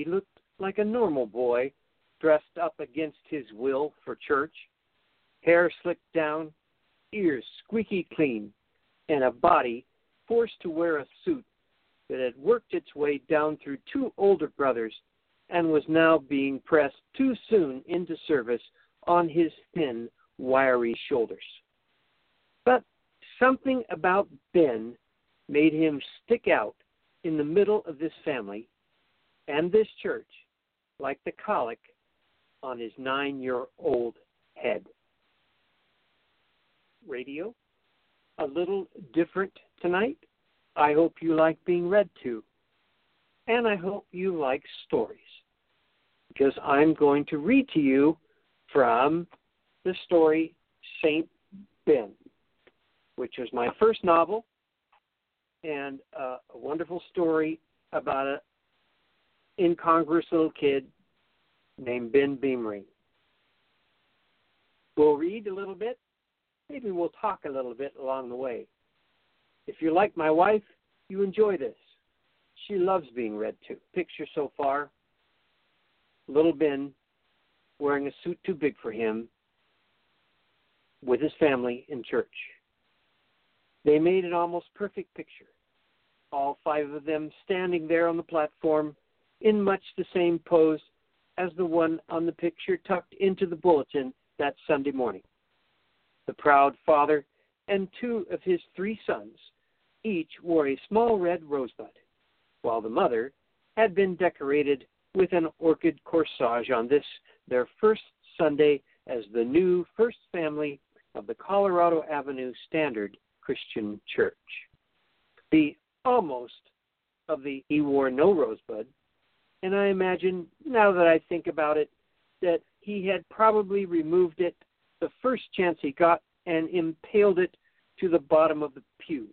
he looked like a normal boy dressed up against his will for church, hair slicked down, ears squeaky clean, and a body forced to wear a suit that had worked its way down through two older brothers and was now being pressed too soon into service on his thin, wiry shoulders. But something about Ben made him stick out in the middle of this family and this church like the colic on his nine year old head. Radio? A little different tonight? I hope you like being read to. And I hope you like stories. Because I'm going to read to you from the story Saint Ben, which was my first novel and uh, a wonderful story about a incongruous little kid named Ben Beamering. We'll read a little bit. Maybe we'll talk a little bit along the way. If you're like my wife, you enjoy this. She loves being read to. Picture so far little Ben wearing a suit too big for him with his family in church. They made an almost perfect picture. All five of them standing there on the platform in much the same pose as the one on the picture tucked into the bulletin that Sunday morning. The proud father and two of his three sons each wore a small red rosebud, while the mother had been decorated with an orchid corsage on this, their first Sunday as the new first family of the Colorado Avenue Standard Christian Church. The almost of the he wore no rosebud, and I imagine, now that I think about it, that he had probably removed it the first chance he got and impaled it to the bottom of the pew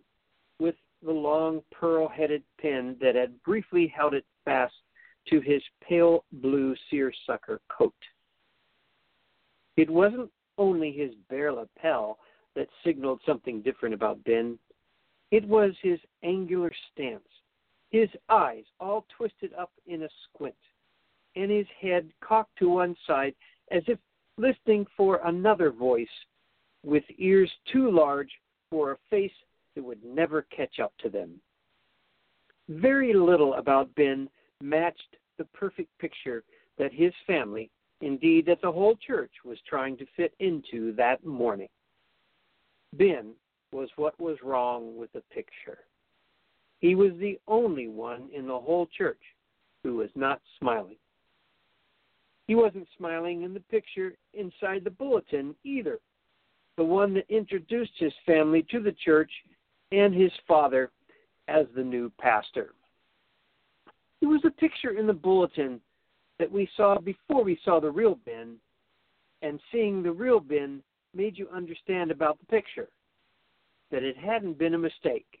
with the long pearl headed pin that had briefly held it fast to his pale blue seersucker coat. It wasn't only his bare lapel that signaled something different about Ben, it was his angular stance, his eyes all twisted up in a squint, and his head cocked to one side as if listening for another voice with ears too large for a face that would never catch up to them. Very little about Ben matched the perfect picture that his family, indeed that the whole church, was trying to fit into that morning. Ben was what was wrong with the picture. He was the only one in the whole church who was not smiling. He wasn't smiling in the picture inside the bulletin either, the one that introduced his family to the church and his father as the new pastor. It was a picture in the bulletin that we saw before we saw the real Ben, and seeing the real Ben made you understand about the picture that it hadn't been a mistake,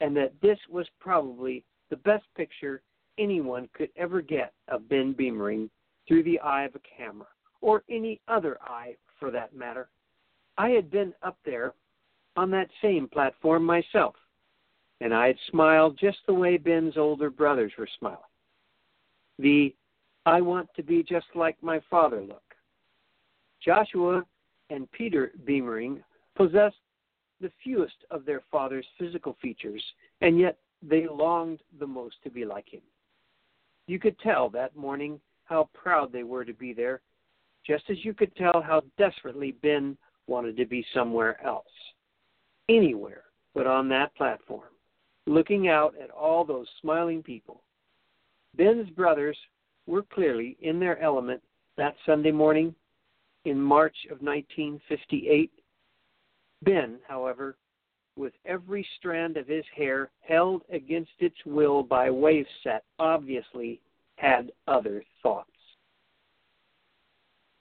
and that this was probably the best picture anyone could ever get of Ben Beamering through the eye of a camera, or any other eye for that matter. I had been up there on that same platform myself, and I had smiled just the way Ben's older brothers were smiling. The I want to be just like my father look. Joshua and Peter Beamering possessed the fewest of their father's physical features, and yet they longed the most to be like him. You could tell that morning how proud they were to be there, just as you could tell how desperately Ben wanted to be somewhere else. Anywhere but on that platform, looking out at all those smiling people. Ben's brothers were clearly in their element that Sunday morning in March of 1958. Ben, however, with every strand of his hair held against its will by Waveset, obviously had other thoughts.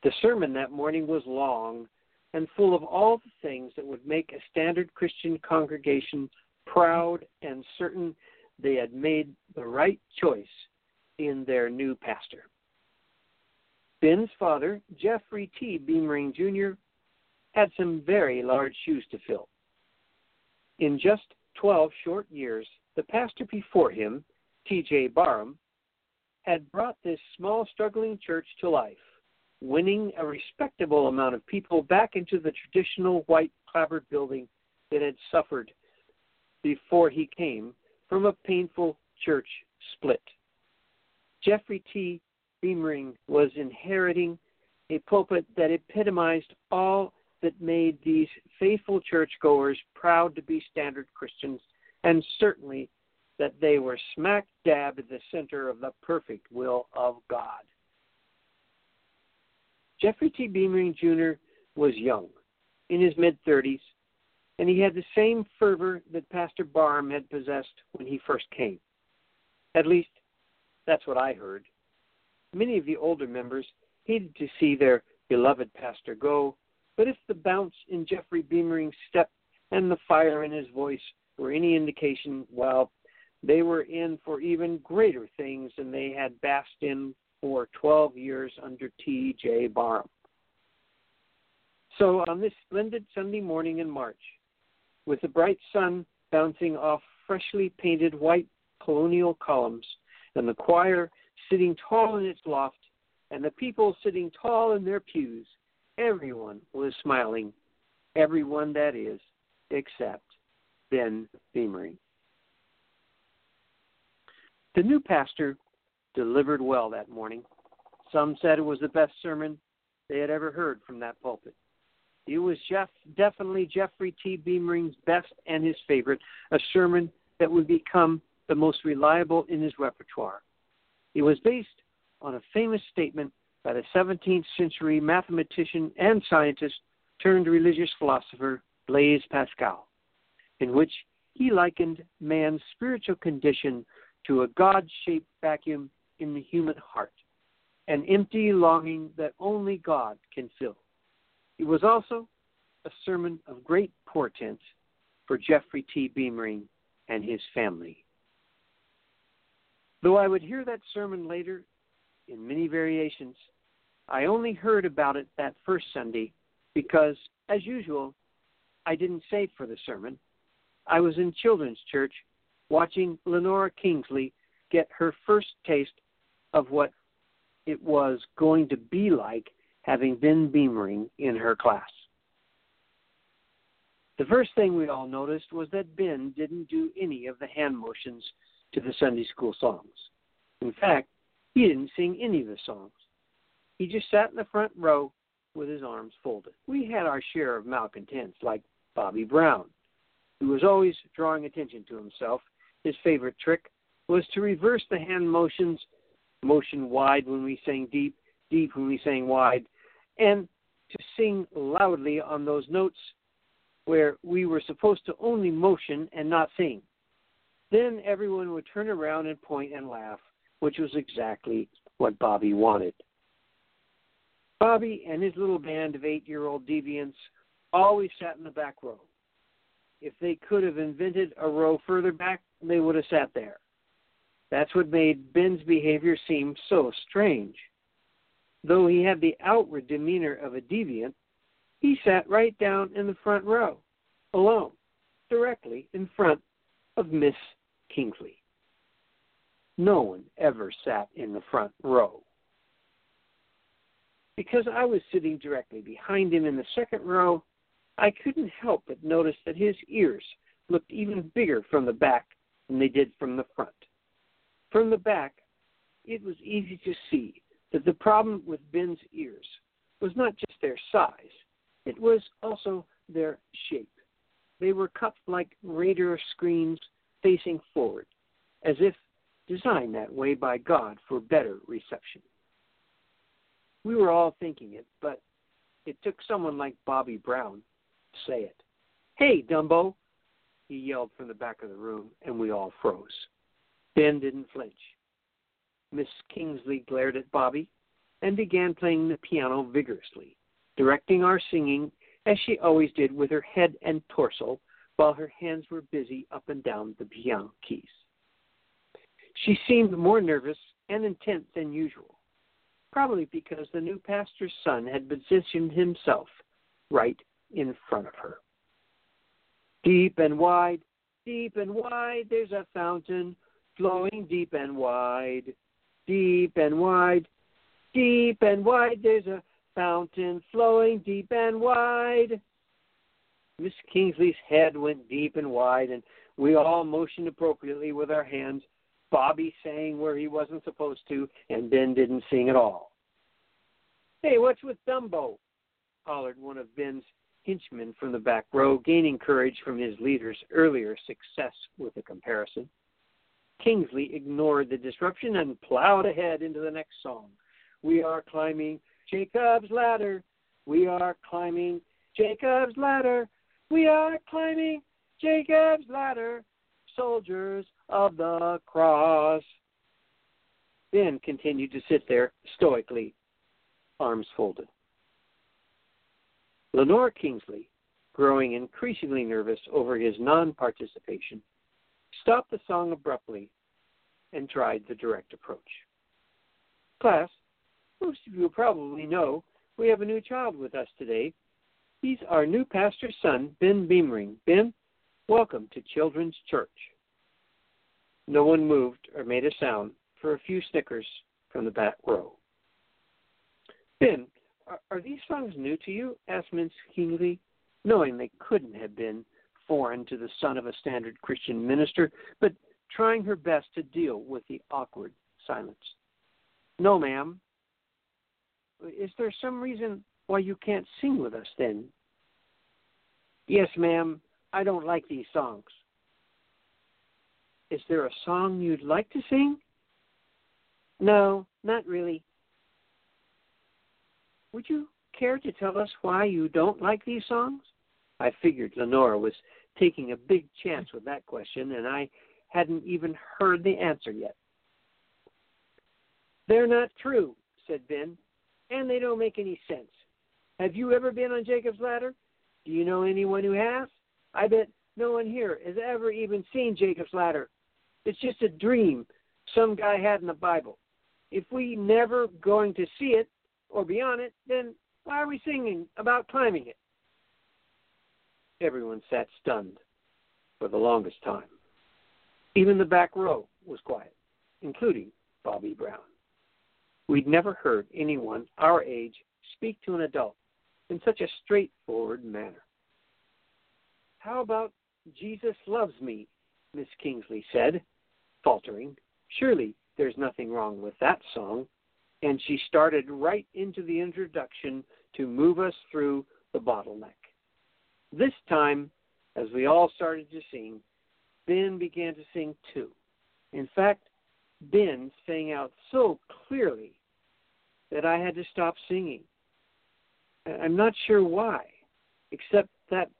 The sermon that morning was long and full of all the things that would make a standard Christian congregation proud and certain they had made the right choice in their new pastor. Ben's father, Jeffrey T. Beamering Jr., had some very large shoes to fill. In just 12 short years, the pastor before him, T.J. Barham, had brought this small, struggling church to life, winning a respectable amount of people back into the traditional white clapboard building that had suffered before he came from a painful church split. Jeffrey T. Beamering was inheriting a pulpit that epitomized all that made these faithful churchgoers proud to be standard Christians, and certainly that they were smack dab at the center of the perfect will of God. Jeffrey T. Beamering Jr. was young, in his mid 30s, and he had the same fervor that Pastor Barham had possessed when he first came. At least, that's what I heard. Many of the older members hated to see their beloved pastor go, but if the bounce in Jeffrey Beamering's step and the fire in his voice were any indication, well, they were in for even greater things than they had basked in for 12 years under T.J. Barham. So on this splendid Sunday morning in March, with the bright sun bouncing off freshly painted white colonial columns, and the choir sitting tall in its loft, and the people sitting tall in their pews, everyone was smiling. Everyone, that is, except Ben Beamering. The new pastor delivered well that morning. Some said it was the best sermon they had ever heard from that pulpit. It was Jeff, definitely Jeffrey T. Beamering's best and his favorite, a sermon that would become the most reliable in his repertoire. It was based on a famous statement by the 17th century mathematician and scientist turned religious philosopher Blaise Pascal, in which he likened man's spiritual condition to a God shaped vacuum in the human heart, an empty longing that only God can fill. It was also a sermon of great portent for Jeffrey T. Beamering and his family. Though I would hear that sermon later in many variations, I only heard about it that first Sunday because, as usual, I didn't save for the sermon. I was in children's church watching Lenora Kingsley get her first taste of what it was going to be like having Ben Beamering in her class. The first thing we all noticed was that Ben didn't do any of the hand motions to the Sunday school songs. In fact, he didn't sing any of the songs. He just sat in the front row with his arms folded. We had our share of malcontents, like Bobby Brown, who was always drawing attention to himself. His favorite trick was to reverse the hand motions, motion wide when we sang deep, deep when we sang wide, and to sing loudly on those notes where we were supposed to only motion and not sing. Then everyone would turn around and point and laugh, which was exactly what Bobby wanted. Bobby and his little band of eight year old deviants always sat in the back row. If they could have invented a row further back, they would have sat there. That's what made Ben's behavior seem so strange. Though he had the outward demeanor of a deviant, he sat right down in the front row, alone, directly in front of Miss Kingsley. No one ever sat in the front row. Because I was sitting directly behind him in the second row, I couldn't help but notice that his ears looked even bigger from the back than they did from the front. From the back, it was easy to see that the problem with Ben's ears was not just their size, it was also their shape. They were cupped like radar screens facing forward, as if designed that way by God for better reception. We were all thinking it, but it took someone like Bobby Brown to say it. Hey, Dumbo, he yelled from the back of the room, and we all froze. Ben didn't flinch. Miss Kingsley glared at Bobby and began playing the piano vigorously, directing our singing as she always did with her head and torso while her hands were busy up and down the piano keys. She seemed more nervous and intent than usual, probably because the new pastor's son had positioned himself right in front of her. Deep and wide, deep and wide, there's a fountain flowing deep and wide. Deep and wide, deep and wide, there's a fountain flowing deep and wide. Miss Kingsley's head went deep and wide, and we all motioned appropriately with our hands. Bobby sang where he wasn't supposed to, and Ben didn't sing at all. Hey, what's with Dumbo? hollered one of Ben's henchmen from the back row, gaining courage from his leader's earlier success with the comparison. Kingsley ignored the disruption and plowed ahead into the next song. We are climbing Jacob's ladder. We are climbing Jacob's ladder. We are climbing Jacob's ladder. Soldiers of the cross. Ben continued to sit there stoically, arms folded. Lenore Kingsley, growing increasingly nervous over his non participation, stopped the song abruptly and tried the direct approach. Class, most of you probably know we have a new child with us today. He's our new pastor's son, Ben Beamering. Ben, welcome to Children's Church. No one moved or made a sound for a few snickers from the back row. Ben, are, are these songs new to you? asked Miss Kingsley, knowing they couldn't have been foreign to the son of a standard Christian minister, but trying her best to deal with the awkward silence. No, ma'am. Is there some reason why you can't sing with us then? Yes, ma'am. I don't like these songs. Is there a song you'd like to sing? No, not really. Would you care to tell us why you don't like these songs? I figured Lenora was taking a big chance with that question, and I hadn't even heard the answer yet. They're not true, said Ben, and they don't make any sense. Have you ever been on Jacob's Ladder? Do you know anyone who has? I bet no one here has ever even seen Jacob's Ladder. It's just a dream some guy had in the Bible. If we never going to see it or be on it, then why are we singing about climbing it? Everyone sat stunned for the longest time. Even the back row was quiet, including Bobby Brown. We'd never heard anyone our age speak to an adult in such a straightforward manner. How about Jesus Loves Me? Miss Kingsley said, faltering. Surely there's nothing wrong with that song. And she started right into the introduction to move us through the bottleneck. This time, as we all started to sing, Ben began to sing too. In fact, Ben sang out so clearly that I had to stop singing. I'm not sure why, except that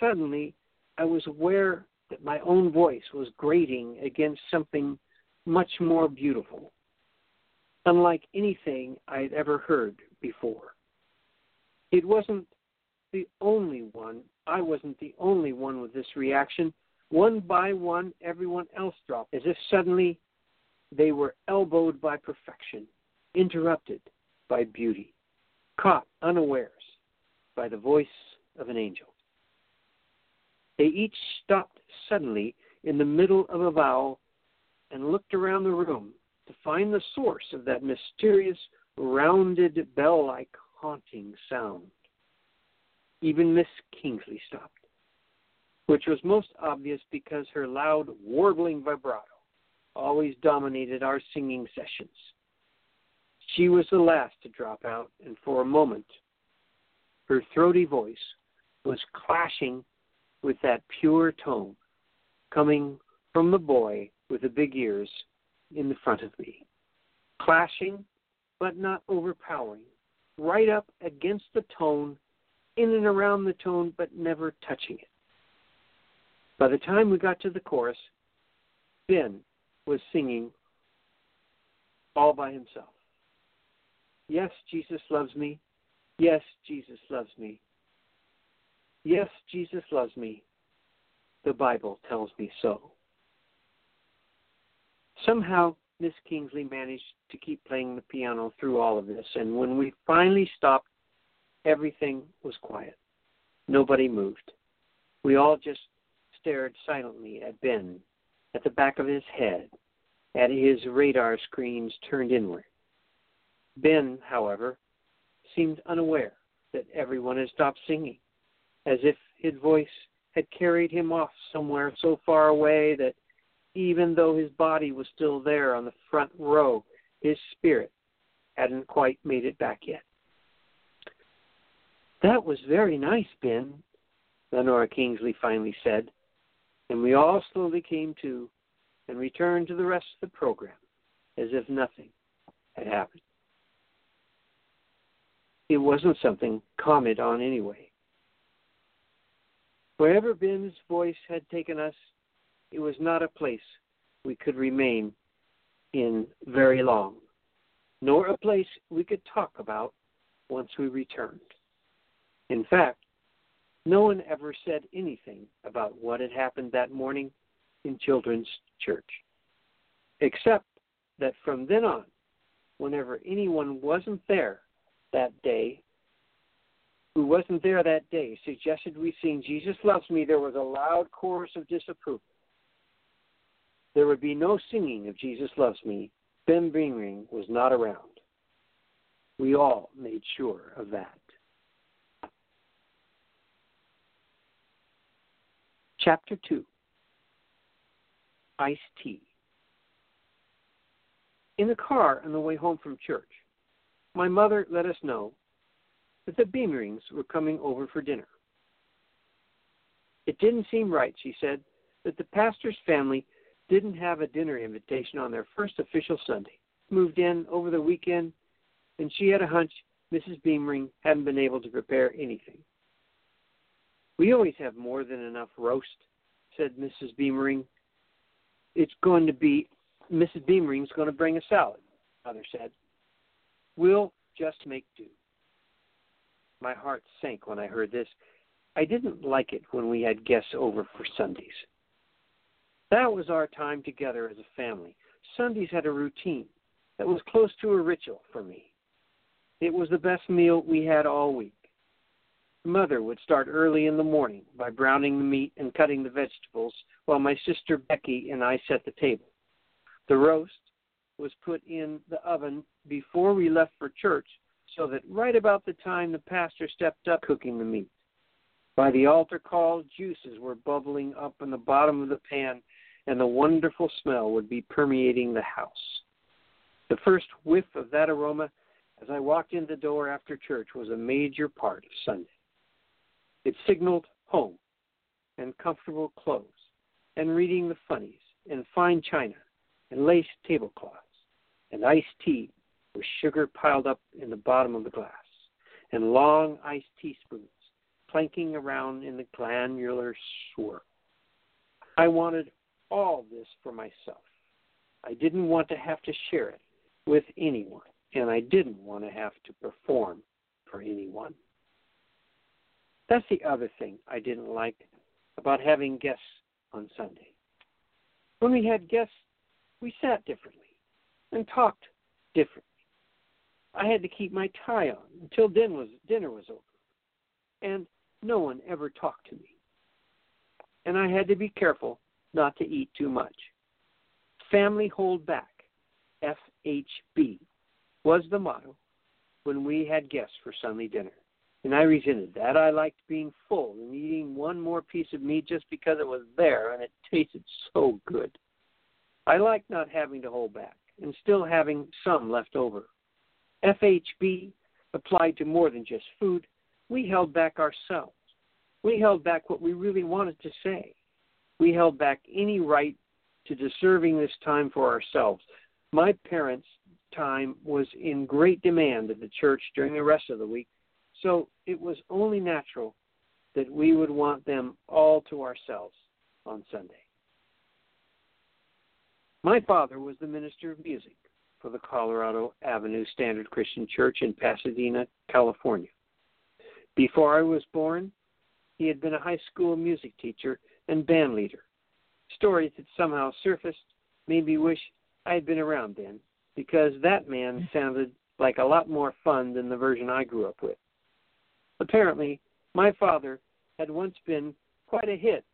suddenly I was aware that my own voice was grating against something much more beautiful, unlike anything I had ever heard before. It wasn't the only one, I wasn't the only one with this reaction. One by one, everyone else dropped, as if suddenly they were elbowed by perfection, interrupted by beauty, caught unawares by the voice of an angel. They each stopped suddenly in the middle of a vowel and looked around the room to find the source of that mysterious, rounded, bell like haunting sound. Even Miss Kingsley stopped which was most obvious because her loud, warbling vibrato always dominated our singing sessions. She was the last to drop out, and for a moment, her throaty voice was clashing with that pure tone coming from the boy with the big ears in the front of me, clashing but not overpowering, right up against the tone, in and around the tone, but never touching it. By the time we got to the chorus, Ben was singing all by himself. Yes, Jesus loves me. Yes, Jesus loves me. Yes, Jesus loves me. The Bible tells me so. Somehow, Miss Kingsley managed to keep playing the piano through all of this, and when we finally stopped, everything was quiet. Nobody moved. We all just stared silently at Ben, at the back of his head, at his radar screens turned inward. Ben, however, seemed unaware that everyone had stopped singing, as if his voice had carried him off somewhere so far away that even though his body was still there on the front row, his spirit hadn't quite made it back yet. That was very nice, Ben, Lenora Kingsley finally said, and we all slowly came to and returned to the rest of the program as if nothing had happened. It wasn't something comment on anyway. Wherever Ben's voice had taken us, it was not a place we could remain in very long, nor a place we could talk about once we returned. In fact, no one ever said anything about what had happened that morning in children's church, except that from then on, whenever anyone wasn't there that day, who wasn't there that day, suggested we sing Jesus Loves Me, there was a loud chorus of disapproval. There would be no singing of Jesus Loves Me. Ben Beamering was not around. We all made sure of that. Chapter 2 Iced Tea. In the car on the way home from church, my mother let us know that the Beamerings were coming over for dinner. It didn't seem right, she said, that the pastor's family didn't have a dinner invitation on their first official Sunday. Moved in over the weekend, and she had a hunch Mrs. Beamering hadn't been able to prepare anything. We always have more than enough roast, said Mrs. Beamering. It's going to be Mrs. Beamering's going to bring a salad, Mother said. We'll just make do. My heart sank when I heard this. I didn't like it when we had guests over for Sundays. That was our time together as a family. Sundays had a routine that was close to a ritual for me. It was the best meal we had all week. Mother would start early in the morning by browning the meat and cutting the vegetables while my sister Becky and I set the table. The roast was put in the oven before we left for church so that right about the time the pastor stepped up cooking the meat. By the altar call, juices were bubbling up in the bottom of the pan and the wonderful smell would be permeating the house. The first whiff of that aroma as I walked in the door after church was a major part of Sunday. It signaled home and comfortable clothes and reading the funnies and fine china and lace tablecloths and iced tea with sugar piled up in the bottom of the glass and long iced teaspoons clanking around in the granular swirl. I wanted all this for myself. I didn't want to have to share it with anyone, and I didn't want to have to perform for anyone. That's the other thing I didn't like about having guests on Sunday. When we had guests, we sat differently and talked differently. I had to keep my tie on until dinner was, dinner was over, and no one ever talked to me. And I had to be careful not to eat too much. Family hold back, FHB, was the motto when we had guests for Sunday dinner. And I resented that. I liked being full and eating one more piece of meat just because it was there and it tasted so good. I liked not having to hold back and still having some left over. FHB applied to more than just food. We held back ourselves. We held back what we really wanted to say. We held back any right to deserving this time for ourselves. My parents' time was in great demand at the church during the rest of the week, so it was only natural that we would want them all to ourselves on Sunday. My father was the minister of music for the Colorado Avenue Standard Christian Church in Pasadena, California. Before I was born, he had been a high school music teacher and band leader. Stories that somehow surfaced made me wish I had been around then, because that man mm. sounded like a lot more fun than the version I grew up with. Apparently, my father had once been quite a hit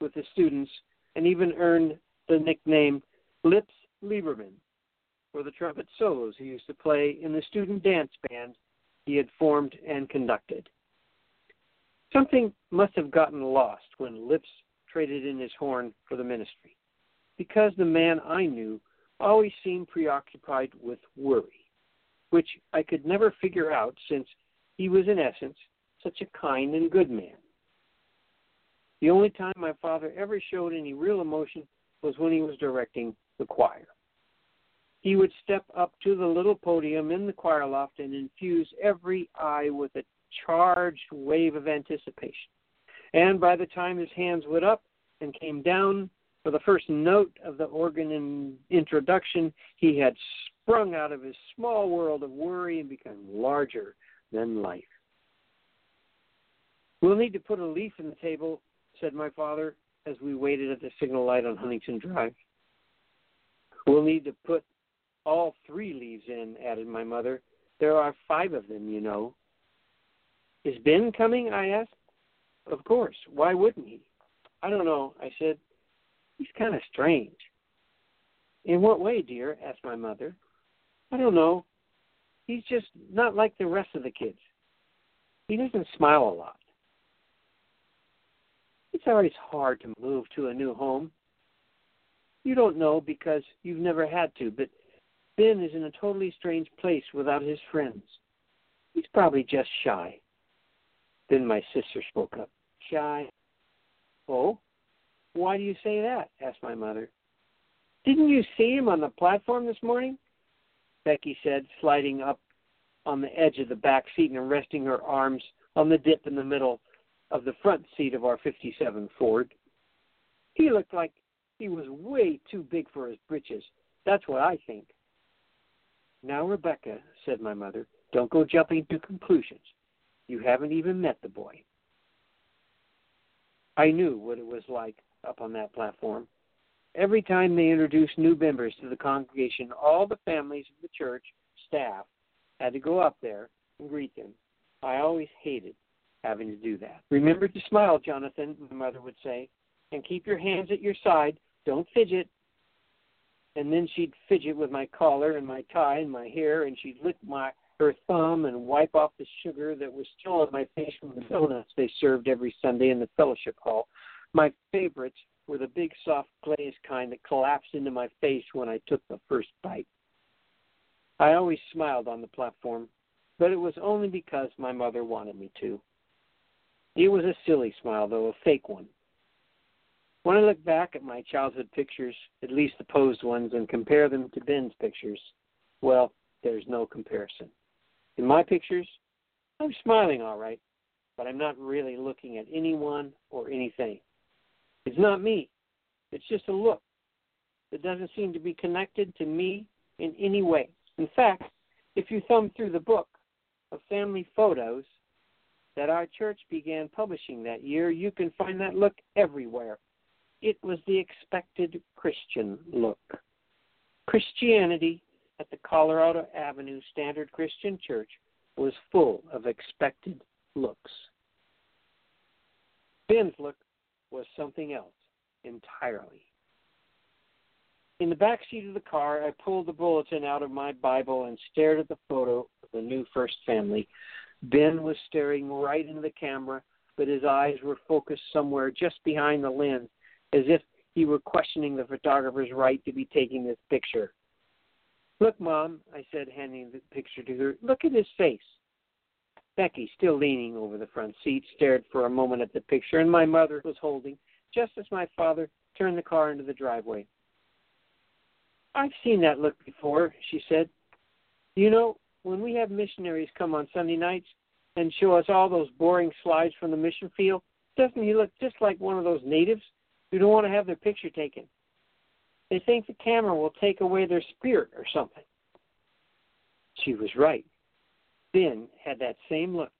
with the students and even earned the nickname Lips Lieberman for the trumpet solos he used to play in the student dance band he had formed and conducted. Something must have gotten lost when Lips traded in his horn for the ministry, because the man I knew always seemed preoccupied with worry, which I could never figure out since he was, in essence, such a kind and good man. The only time my father ever showed any real emotion was when he was directing the choir. He would step up to the little podium in the choir loft and infuse every eye with a charged wave of anticipation. And by the time his hands went up and came down for the first note of the organ in introduction, he had sprung out of his small world of worry and become larger than life. We'll need to put a leaf in the table, said my father as we waited at the signal light on Huntington Drive. We'll need to put all three leaves in, added my mother. There are five of them, you know. Is Ben coming? I asked. Of course. Why wouldn't he? I don't know, I said. He's kind of strange. In what way, dear? asked my mother. I don't know. He's just not like the rest of the kids. He doesn't smile a lot. It's always hard to move to a new home. You don't know because you've never had to, but Ben is in a totally strange place without his friends. He's probably just shy. Then my sister spoke up. Shy? Oh? Why do you say that? asked my mother. Didn't you see him on the platform this morning? Becky said, sliding up on the edge of the back seat and resting her arms on the dip in the middle of the front seat of our 57 Ford. He looked like he was way too big for his britches. That's what I think. Now, Rebecca, said my mother, don't go jumping to conclusions. You haven't even met the boy. I knew what it was like up on that platform. Every time they introduced new members to the congregation, all the families of the church staff had to go up there and greet them. I always hated having to do that. Remember to smile, Jonathan, my mother would say, and keep your hands at your side. Don't fidget. And then she'd fidget with my collar and my tie and my hair, and she'd lick my her thumb and wipe off the sugar that was still on my face from the donuts they served every Sunday in the fellowship hall. My favorites were the big soft glazed kind that collapsed into my face when I took the first bite. I always smiled on the platform, but it was only because my mother wanted me to. It was a silly smile, though, a fake one. When I look back at my childhood pictures, at least the posed ones, and compare them to Ben's pictures, well, there's no comparison. In my pictures, I'm smiling all right, but I'm not really looking at anyone or anything. It's not me. It's just a look that doesn't seem to be connected to me in any way. In fact, if you thumb through the book of family photos that our church began publishing that year, you can find that look everywhere. It was the expected Christian look. Christianity at the Colorado Avenue Standard Christian Church was full of expected looks. Ben's look was something else entirely. In the back seat of the car, I pulled the bulletin out of my Bible and stared at the photo of the new first family Ben was staring right into the camera, but his eyes were focused somewhere just behind the lens, as if he were questioning the photographer's right to be taking this picture. Look, Mom, I said, handing the picture to her. Look at his face. Becky, still leaning over the front seat, stared for a moment at the picture, and my mother was holding, just as my father turned the car into the driveway. I've seen that look before, she said. You know, when we have missionaries come on Sunday nights and show us all those boring slides from the mission field, doesn't he look just like one of those natives who don't want to have their picture taken? They think the camera will take away their spirit or something. She was right. Ben had that same look,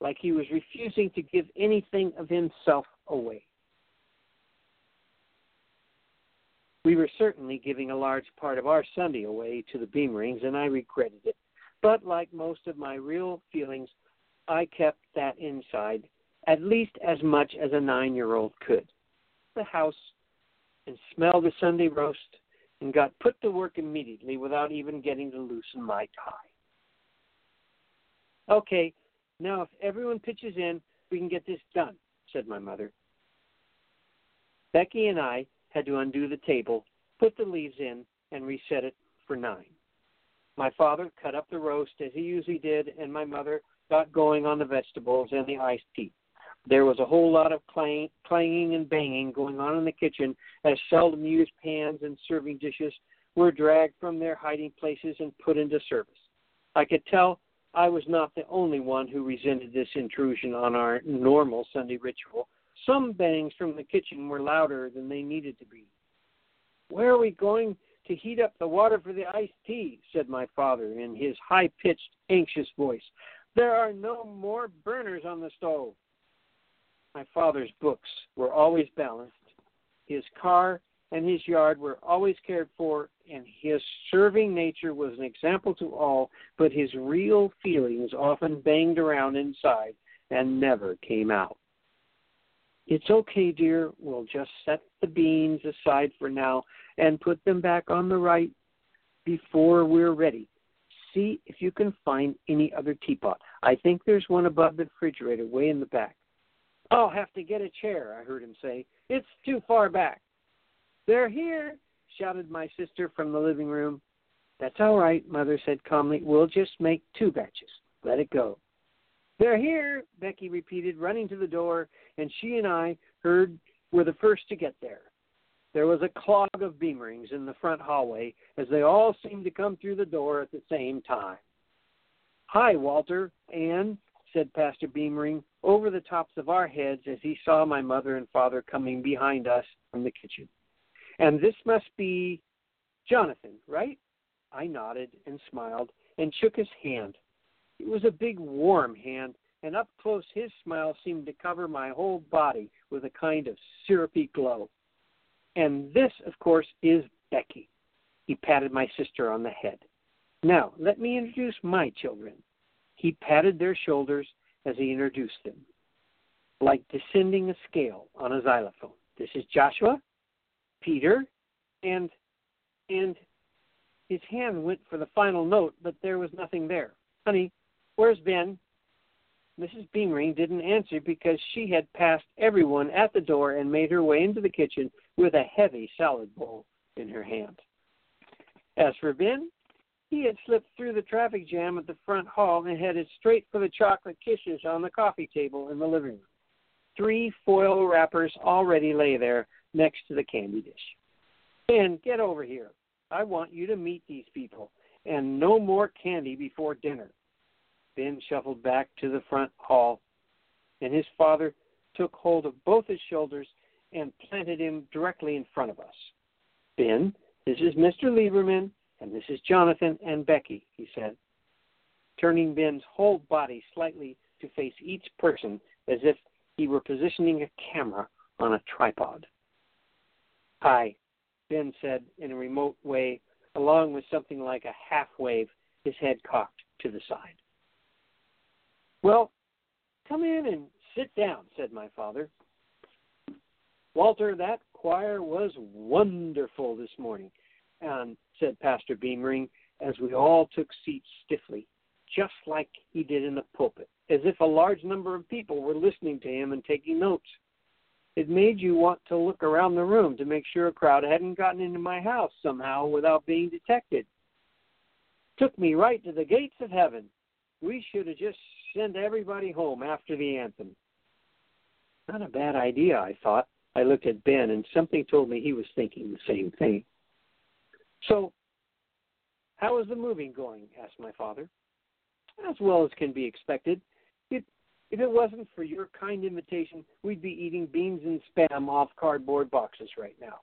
like he was refusing to give anything of himself away. We were certainly giving a large part of our Sunday away to the Beamerings, and I regretted it. But like most of my real feelings, I kept that inside at least as much as a nine year old could. The house and smelled the Sunday roast and got put to work immediately without even getting to loosen my tie. Okay, now if everyone pitches in, we can get this done, said my mother. Becky and I had to undo the table, put the leaves in, and reset it for nine. My father cut up the roast as he usually did, and my mother got going on the vegetables and the iced tea. There was a whole lot of clang, clanging and banging going on in the kitchen as seldom used pans and serving dishes were dragged from their hiding places and put into service. I could tell I was not the only one who resented this intrusion on our normal Sunday ritual. Some bangs from the kitchen were louder than they needed to be. Where are we going to heat up the water for the iced tea? said my father in his high pitched, anxious voice. There are no more burners on the stove. My father's books were always balanced. His car and his yard were always cared for, and his serving nature was an example to all, but his real feelings often banged around inside and never came out. It's okay, dear. We'll just set the beans aside for now and put them back on the right before we're ready. See if you can find any other teapot. I think there's one above the refrigerator, way in the back. I'll have to get a chair, I heard him say. It's too far back. They're here, shouted my sister from the living room. That's all right, Mother said calmly. We'll just make two batches. Let it go. They're here, Becky repeated, running to the door, and she and I heard were the first to get there. There was a clog of beamerings in the front hallway as they all seemed to come through the door at the same time. Hi, Walter, Anne, said Pastor Beamering over the tops of our heads as he saw my mother and father coming behind us from the kitchen. And this must be Jonathan, right? I nodded and smiled and shook his hand. It was a big, warm hand, and up close his smile seemed to cover my whole body with a kind of syrupy glow. And this, of course, is Becky. He patted my sister on the head. Now, let me introduce my children. He patted their shoulders as he introduced them, like descending a scale on a xylophone. This is Joshua, Peter, and and his hand went for the final note, but there was nothing there. Honey, where's Ben? Mrs. Beamering didn't answer because she had passed everyone at the door and made her way into the kitchen with a heavy salad bowl in her hand. As for Ben, he had slipped through the traffic jam at the front hall and headed straight for the chocolate kisses on the coffee table in the living room. Three foil wrappers already lay there next to the candy dish. Ben, get over here. I want you to meet these people, and no more candy before dinner. Ben shuffled back to the front hall, and his father took hold of both his shoulders and planted him directly in front of us. Ben, this is Mr. Lieberman, and this is Jonathan and Becky, he said, turning Ben's whole body slightly to face each person as if he were positioning a camera on a tripod. Hi, Ben said in a remote way, along with something like a half wave, his head cocked to the side. Well, come in and sit down, said my father. Walter, that choir was wonderful this morning um, said Pastor Beamering, as we all took seats stiffly, just like he did in the pulpit, as if a large number of people were listening to him and taking notes. It made you want to look around the room to make sure a crowd hadn't gotten into my house somehow without being detected. Took me right to the gates of heaven. We should have just sent everybody home after the anthem. Not a bad idea, I thought. I looked at Ben, and something told me he was thinking the same thing. So, how is the moving going? asked my father. As well as can be expected. It, if it wasn't for your kind invitation, we'd be eating beans and spam off cardboard boxes right now.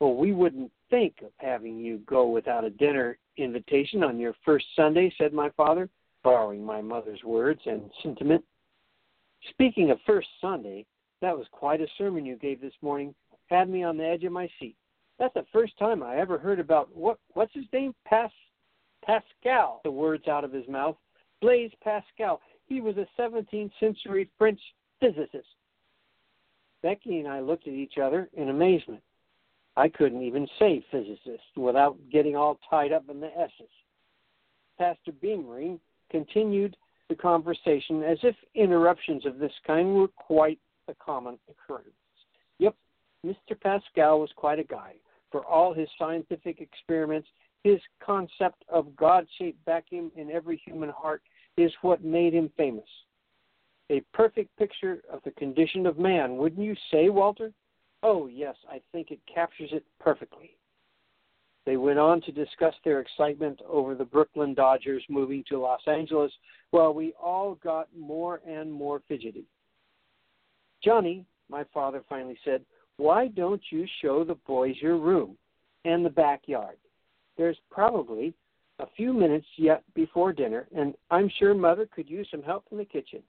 Well, we wouldn't think of having you go without a dinner invitation on your first Sunday, said my father, borrowing my mother's words and sentiment. Speaking of first Sunday, that was quite a sermon you gave this morning. Had me on the edge of my seat. That's the first time I ever heard about what what's his name? Pas Pascal. The words out of his mouth. Blaise Pascal. He was a 17th century French physicist. Becky and I looked at each other in amazement. I couldn't even say physicist without getting all tied up in the S's. Pastor Beamering continued the conversation as if interruptions of this kind were quite a common occurrence. Yep, Mr. Pascal was quite a guy. For all his scientific experiments, his concept of God shaped vacuum in every human heart is what made him famous. A perfect picture of the condition of man, wouldn't you say, Walter? Oh, yes, I think it captures it perfectly. They went on to discuss their excitement over the Brooklyn Dodgers moving to Los Angeles, while we all got more and more fidgety. Johnny, my father finally said, why don't you show the boys your room and the backyard? There's probably a few minutes yet before dinner, and I'm sure Mother could use some help in the kitchen.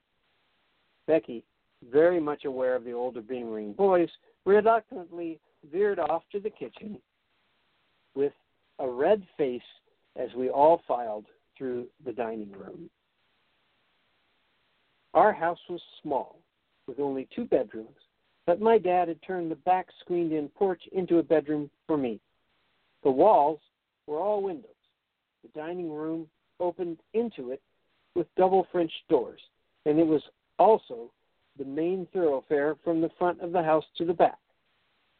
Becky, very much aware of the older Beamering boys, reluctantly veered off to the kitchen with a red face as we all filed through the dining room. Our house was small, with only two bedrooms, but my dad had turned the back screened in porch into a bedroom for me. The walls were all windows. The dining room opened into it with double French doors, and it was also the main thoroughfare from the front of the house to the back.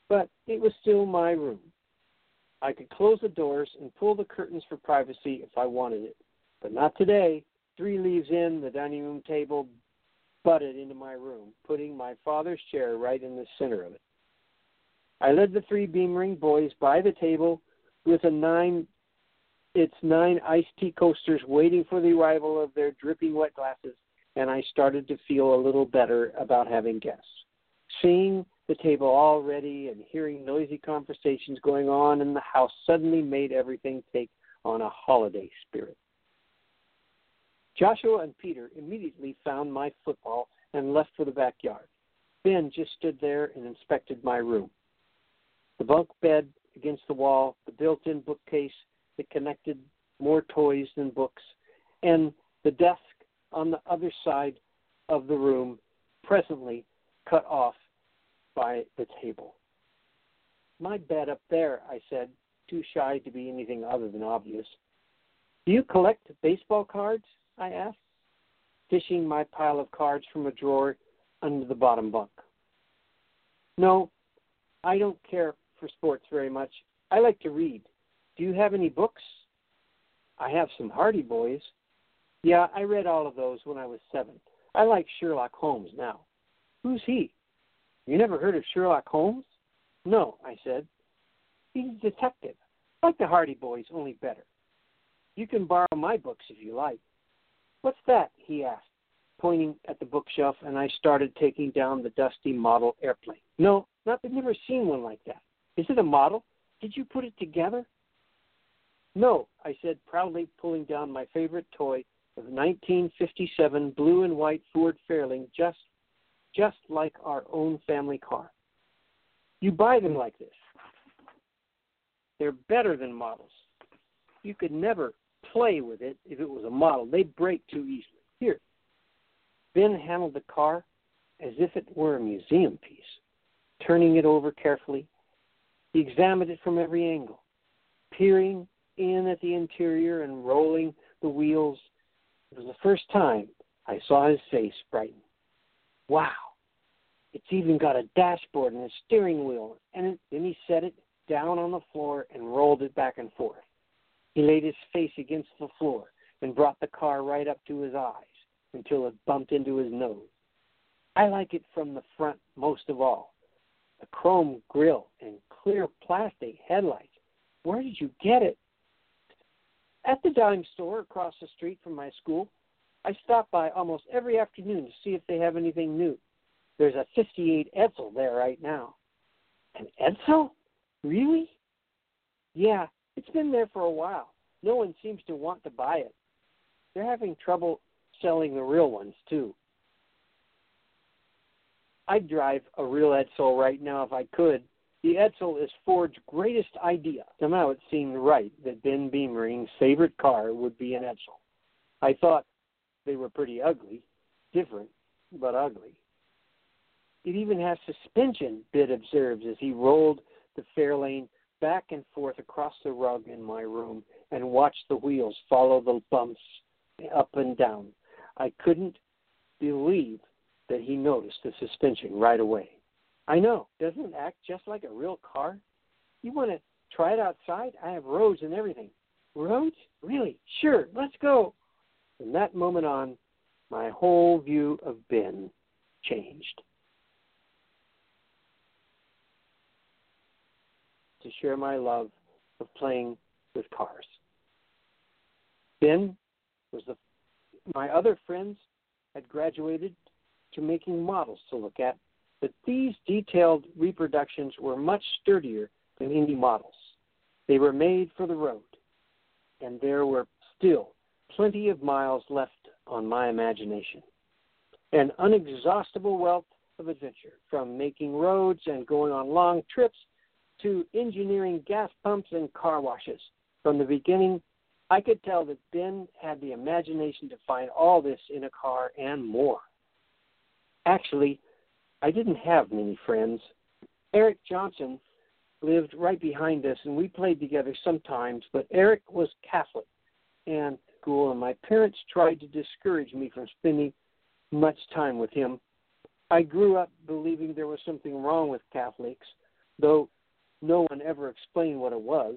But it was still my room. I could close the doors and pull the curtains for privacy if I wanted it, but not today. Three leaves in, the dining room table butted into my room, putting my father's chair right in the center of it. I led the three Beamering boys by the table with a nine its nine iced tea coasters waiting for the arrival of their dripping wet glasses, and I started to feel a little better about having guests. Seeing the table all ready and hearing noisy conversations going on in the house suddenly made everything take on a holiday spirit. Joshua and Peter immediately found my football and left for the backyard. Ben just stood there and inspected my room. The bunk bed against the wall, the built in bookcase that connected more toys than books, and the desk on the other side of the room, presently cut off by the table. My bed up there, I said, too shy to be anything other than obvious. Do you collect baseball cards? I asked, fishing my pile of cards from a drawer under the bottom bunk. No, I don't care for sports very much. I like to read. Do you have any books? I have some Hardy Boys. Yeah, I read all of those when I was seven. I like Sherlock Holmes now. Who's he? You never heard of Sherlock Holmes? No, I said. He's a detective, like the Hardy Boys, only better. You can borrow my books if you like. What's that? he asked, pointing at the bookshelf, and I started taking down the dusty model airplane. No, not I've never seen one like that. Is it a model? Did you put it together? No, I said proudly, pulling down my favorite toy of 1957 blue and white Ford Fairlane, just just like our own family car. You buy them like this. They're better than models. You could never play with it if it was a model. They'd break too easily. Here. Ben handled the car as if it were a museum piece, turning it over carefully. He examined it from every angle, peering in at the interior and rolling the wheels. It was the first time I saw his face brighten. Wow, it's even got a dashboard and a steering wheel. And then he set it down on the floor and rolled it back and forth. He laid his face against the floor and brought the car right up to his eyes until it bumped into his nose. I like it from the front most of all. The chrome grille and clear plastic headlights. Where did you get it? At the dime store across the street from my school, I stop by almost every afternoon to see if they have anything new. There's a 58 Edsel there right now. An Edsel? Really? Yeah, it's been there for a while. No one seems to want to buy it. They're having trouble selling the real ones, too. I'd drive a real Edsel right now if I could. The Edsel is Ford's greatest idea. Somehow it seemed right that Ben Beamering's favorite car would be an Edsel. I thought they were pretty ugly, different, but ugly. It even has suspension, Bid observes as he rolled the Fairlane back and forth across the rug in my room and watched the wheels follow the bumps up and down. I couldn't believe that he noticed the suspension right away. I know, doesn't it act just like a real car? You want to try it outside? I have roads and everything. Roads? Really? Sure, let's go. From that moment on, my whole view of Ben changed. Share my love of playing with cars. Ben was the my other friends had graduated to making models to look at, but these detailed reproductions were much sturdier than any models. They were made for the road, and there were still plenty of miles left on my imagination. An unexhaustible wealth of adventure, from making roads and going on long trips to engineering gas pumps and car washes. From the beginning, I could tell that Ben had the imagination to find all this in a car and more. Actually, I didn't have many friends. Eric Johnson lived right behind us, and we played together sometimes, but Eric was Catholic and school, and my parents tried to discourage me from spending much time with him. I grew up believing there was something wrong with Catholics, though no one ever explained what it was.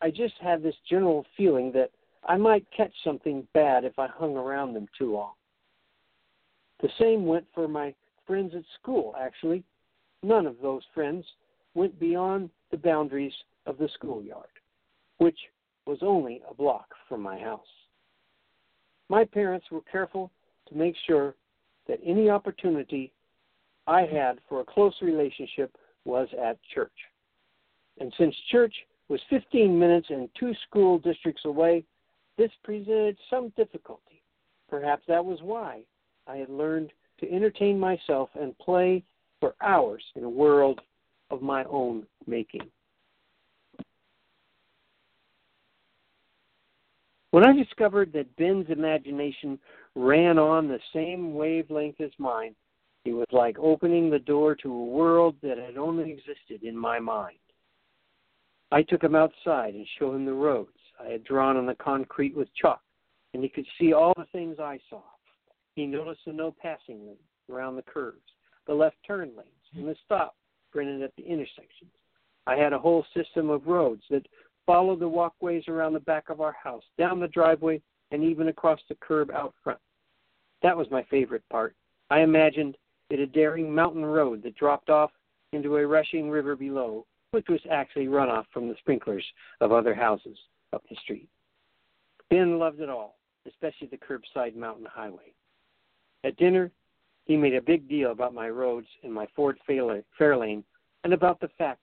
I just had this general feeling that I might catch something bad if I hung around them too long. The same went for my friends at school, actually. None of those friends went beyond the boundaries of the schoolyard, which was only a block from my house. My parents were careful to make sure that any opportunity I had for a close relationship was at church. And since church was 15 minutes and two school districts away, this presented some difficulty. Perhaps that was why I had learned to entertain myself and play for hours in a world of my own making. When I discovered that Ben's imagination ran on the same wavelength as mine, it was like opening the door to a world that had only existed in my mind. I took him outside and showed him the roads I had drawn on the concrete with chalk, and he could see all the things I saw. He noticed the no passing lane around the curves, the left turn lanes, and the stop printed at the intersections. I had a whole system of roads that followed the walkways around the back of our house, down the driveway, and even across the curb out front. That was my favorite part. I imagined it a daring mountain road that dropped off into a rushing river below, which was actually runoff from the sprinklers of other houses up the street. Ben loved it all, especially the curbside mountain highway. At dinner, he made a big deal about my roads and my Ford Fairlane and about the fact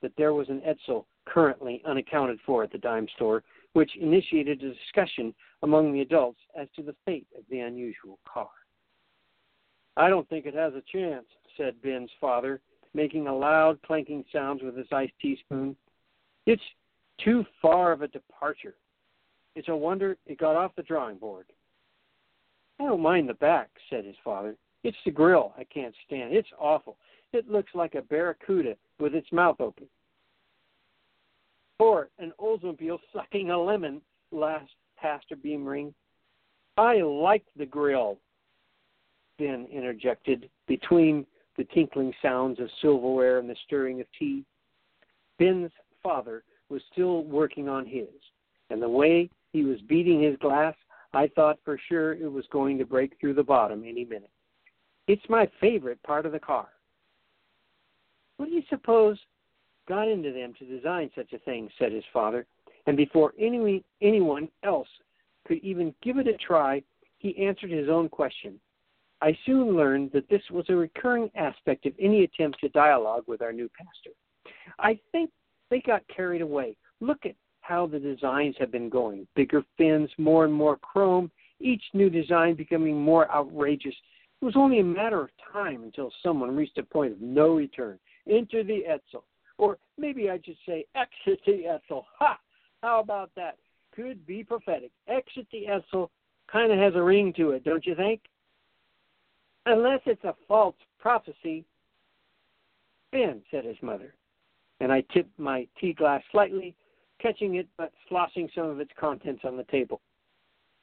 that there was an Edsel currently unaccounted for at the dime store, which initiated a discussion among the adults as to the fate of the unusual car. I don't think it has a chance, said Ben's father, making a loud clanking sound with his iced teaspoon. It's too far of a departure. It's a wonder it got off the drawing board. I don't mind the back, said his father. It's the grill I can't stand. It's awful. It looks like a barracuda with its mouth open. Or an Oldsmobile sucking a lemon, laughed Pastor Beamering. I like the grill, Ben interjected between the tinkling sounds of silverware and the stirring of tea. Ben's father was still working on his, and the way he was beating his glass I thought for sure it was going to break through the bottom any minute. It's my favorite part of the car. What do you suppose got into them to design such a thing, said his father, and before any, anyone else could even give it a try, he answered his own question. I soon learned that this was a recurring aspect of any attempt to dialogue with our new pastor. I think they got carried away. Look at how the designs have been going bigger fins, more and more chrome, each new design becoming more outrageous. It was only a matter of time until someone reached a point of no return. Enter the Edsel. Or maybe I should say exit the Edsel. Ha! How about that? Could be prophetic. Exit the Edsel kind of has a ring to it, don't you think? Unless it's a false prophecy. Ben, said his mother. And I tipped my tea glass slightly, catching it but sloshing some of its contents on the table.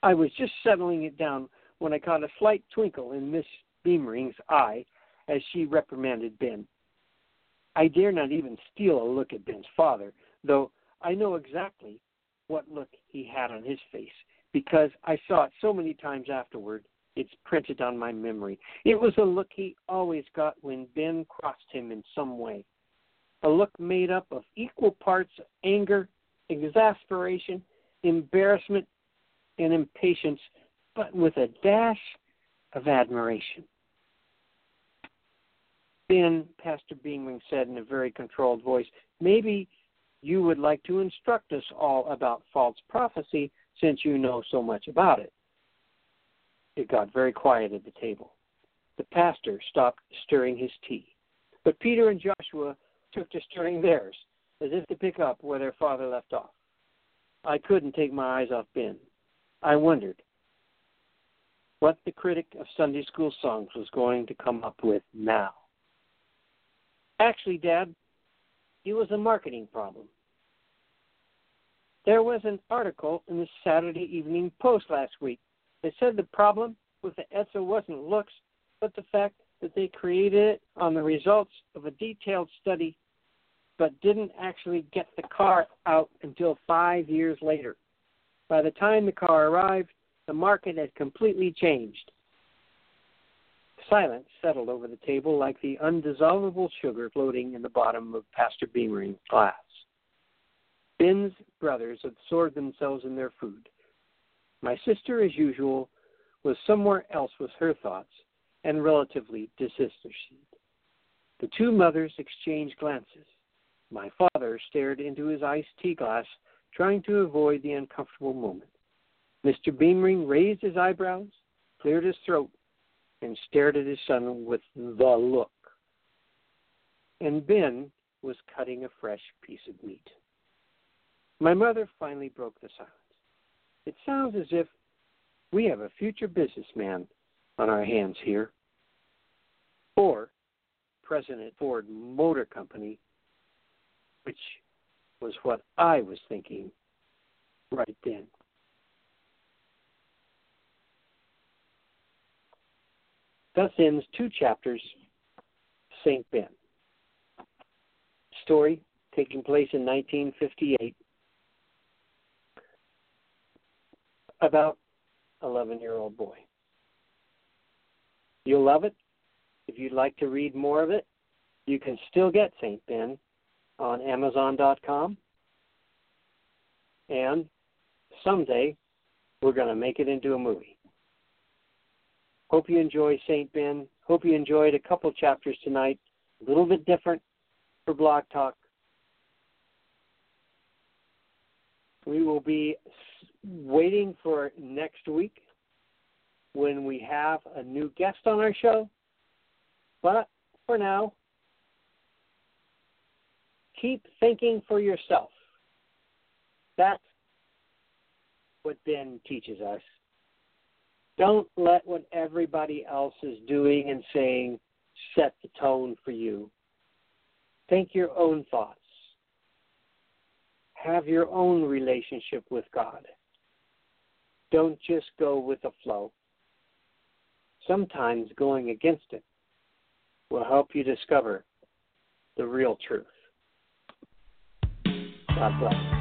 I was just settling it down when I caught a slight twinkle in Miss Beamering's eye as she reprimanded Ben. I dare not even steal a look at Ben's father, though I know exactly what look he had on his face because I saw it so many times afterward. It's printed on my memory. It was a look he always got when Ben crossed him in some way. A look made up of equal parts of anger, exasperation, embarrassment, and impatience, but with a dash of admiration. Ben, Pastor Beamering said in a very controlled voice, Maybe you would like to instruct us all about false prophecy since you know so much about it. It got very quiet at the table. The pastor stopped stirring his tea, but Peter and Joshua took to stirring theirs, as if to pick up where their father left off. I couldn't take my eyes off Ben. I wondered what the critic of Sunday school songs was going to come up with now. Actually, Dad, it was a marketing problem. There was an article in the Saturday Evening Post last week that said the problem with the Edsel wasn't looks, but the fact that they created it on the results of a detailed study, but didn't actually get the car out until five years later. By the time the car arrived, the market had completely changed. Silence settled over the table like the undissolvable sugar floating in the bottom of Pastor Beamering's glass. Ben's brothers absorbed themselves in their food. My sister, as usual, was somewhere else with her thoughts and relatively disinterested. The two mothers exchanged glances. My father stared into his iced tea glass trying to avoid the uncomfortable moment. Mr. Beamering raised his eyebrows, cleared his throat, and stared at his son with the look. And Ben was cutting a fresh piece of meat. My mother finally broke the silence. It sounds as if we have a future businessman on our hands here. Or President Ford Motor Company, which was what I was thinking right then. Thus ends two chapters, St. Ben. Story taking place in 1958 about 11 year old boy. You'll love it. If you'd like to read more of it, you can still get St. Ben on Amazon.com. And someday we're going to make it into a movie. Hope you enjoy St. Ben. Hope you enjoyed a couple chapters tonight. A little bit different for Blog Talk. We will be waiting for next week when we have a new guest on our show. But for now, keep thinking for yourself. That's what Ben teaches us. Don't let what everybody else is doing and saying set the tone for you. Think your own thoughts. Have your own relationship with God. Don't just go with the flow. Sometimes going against it will help you discover the real truth. God bless.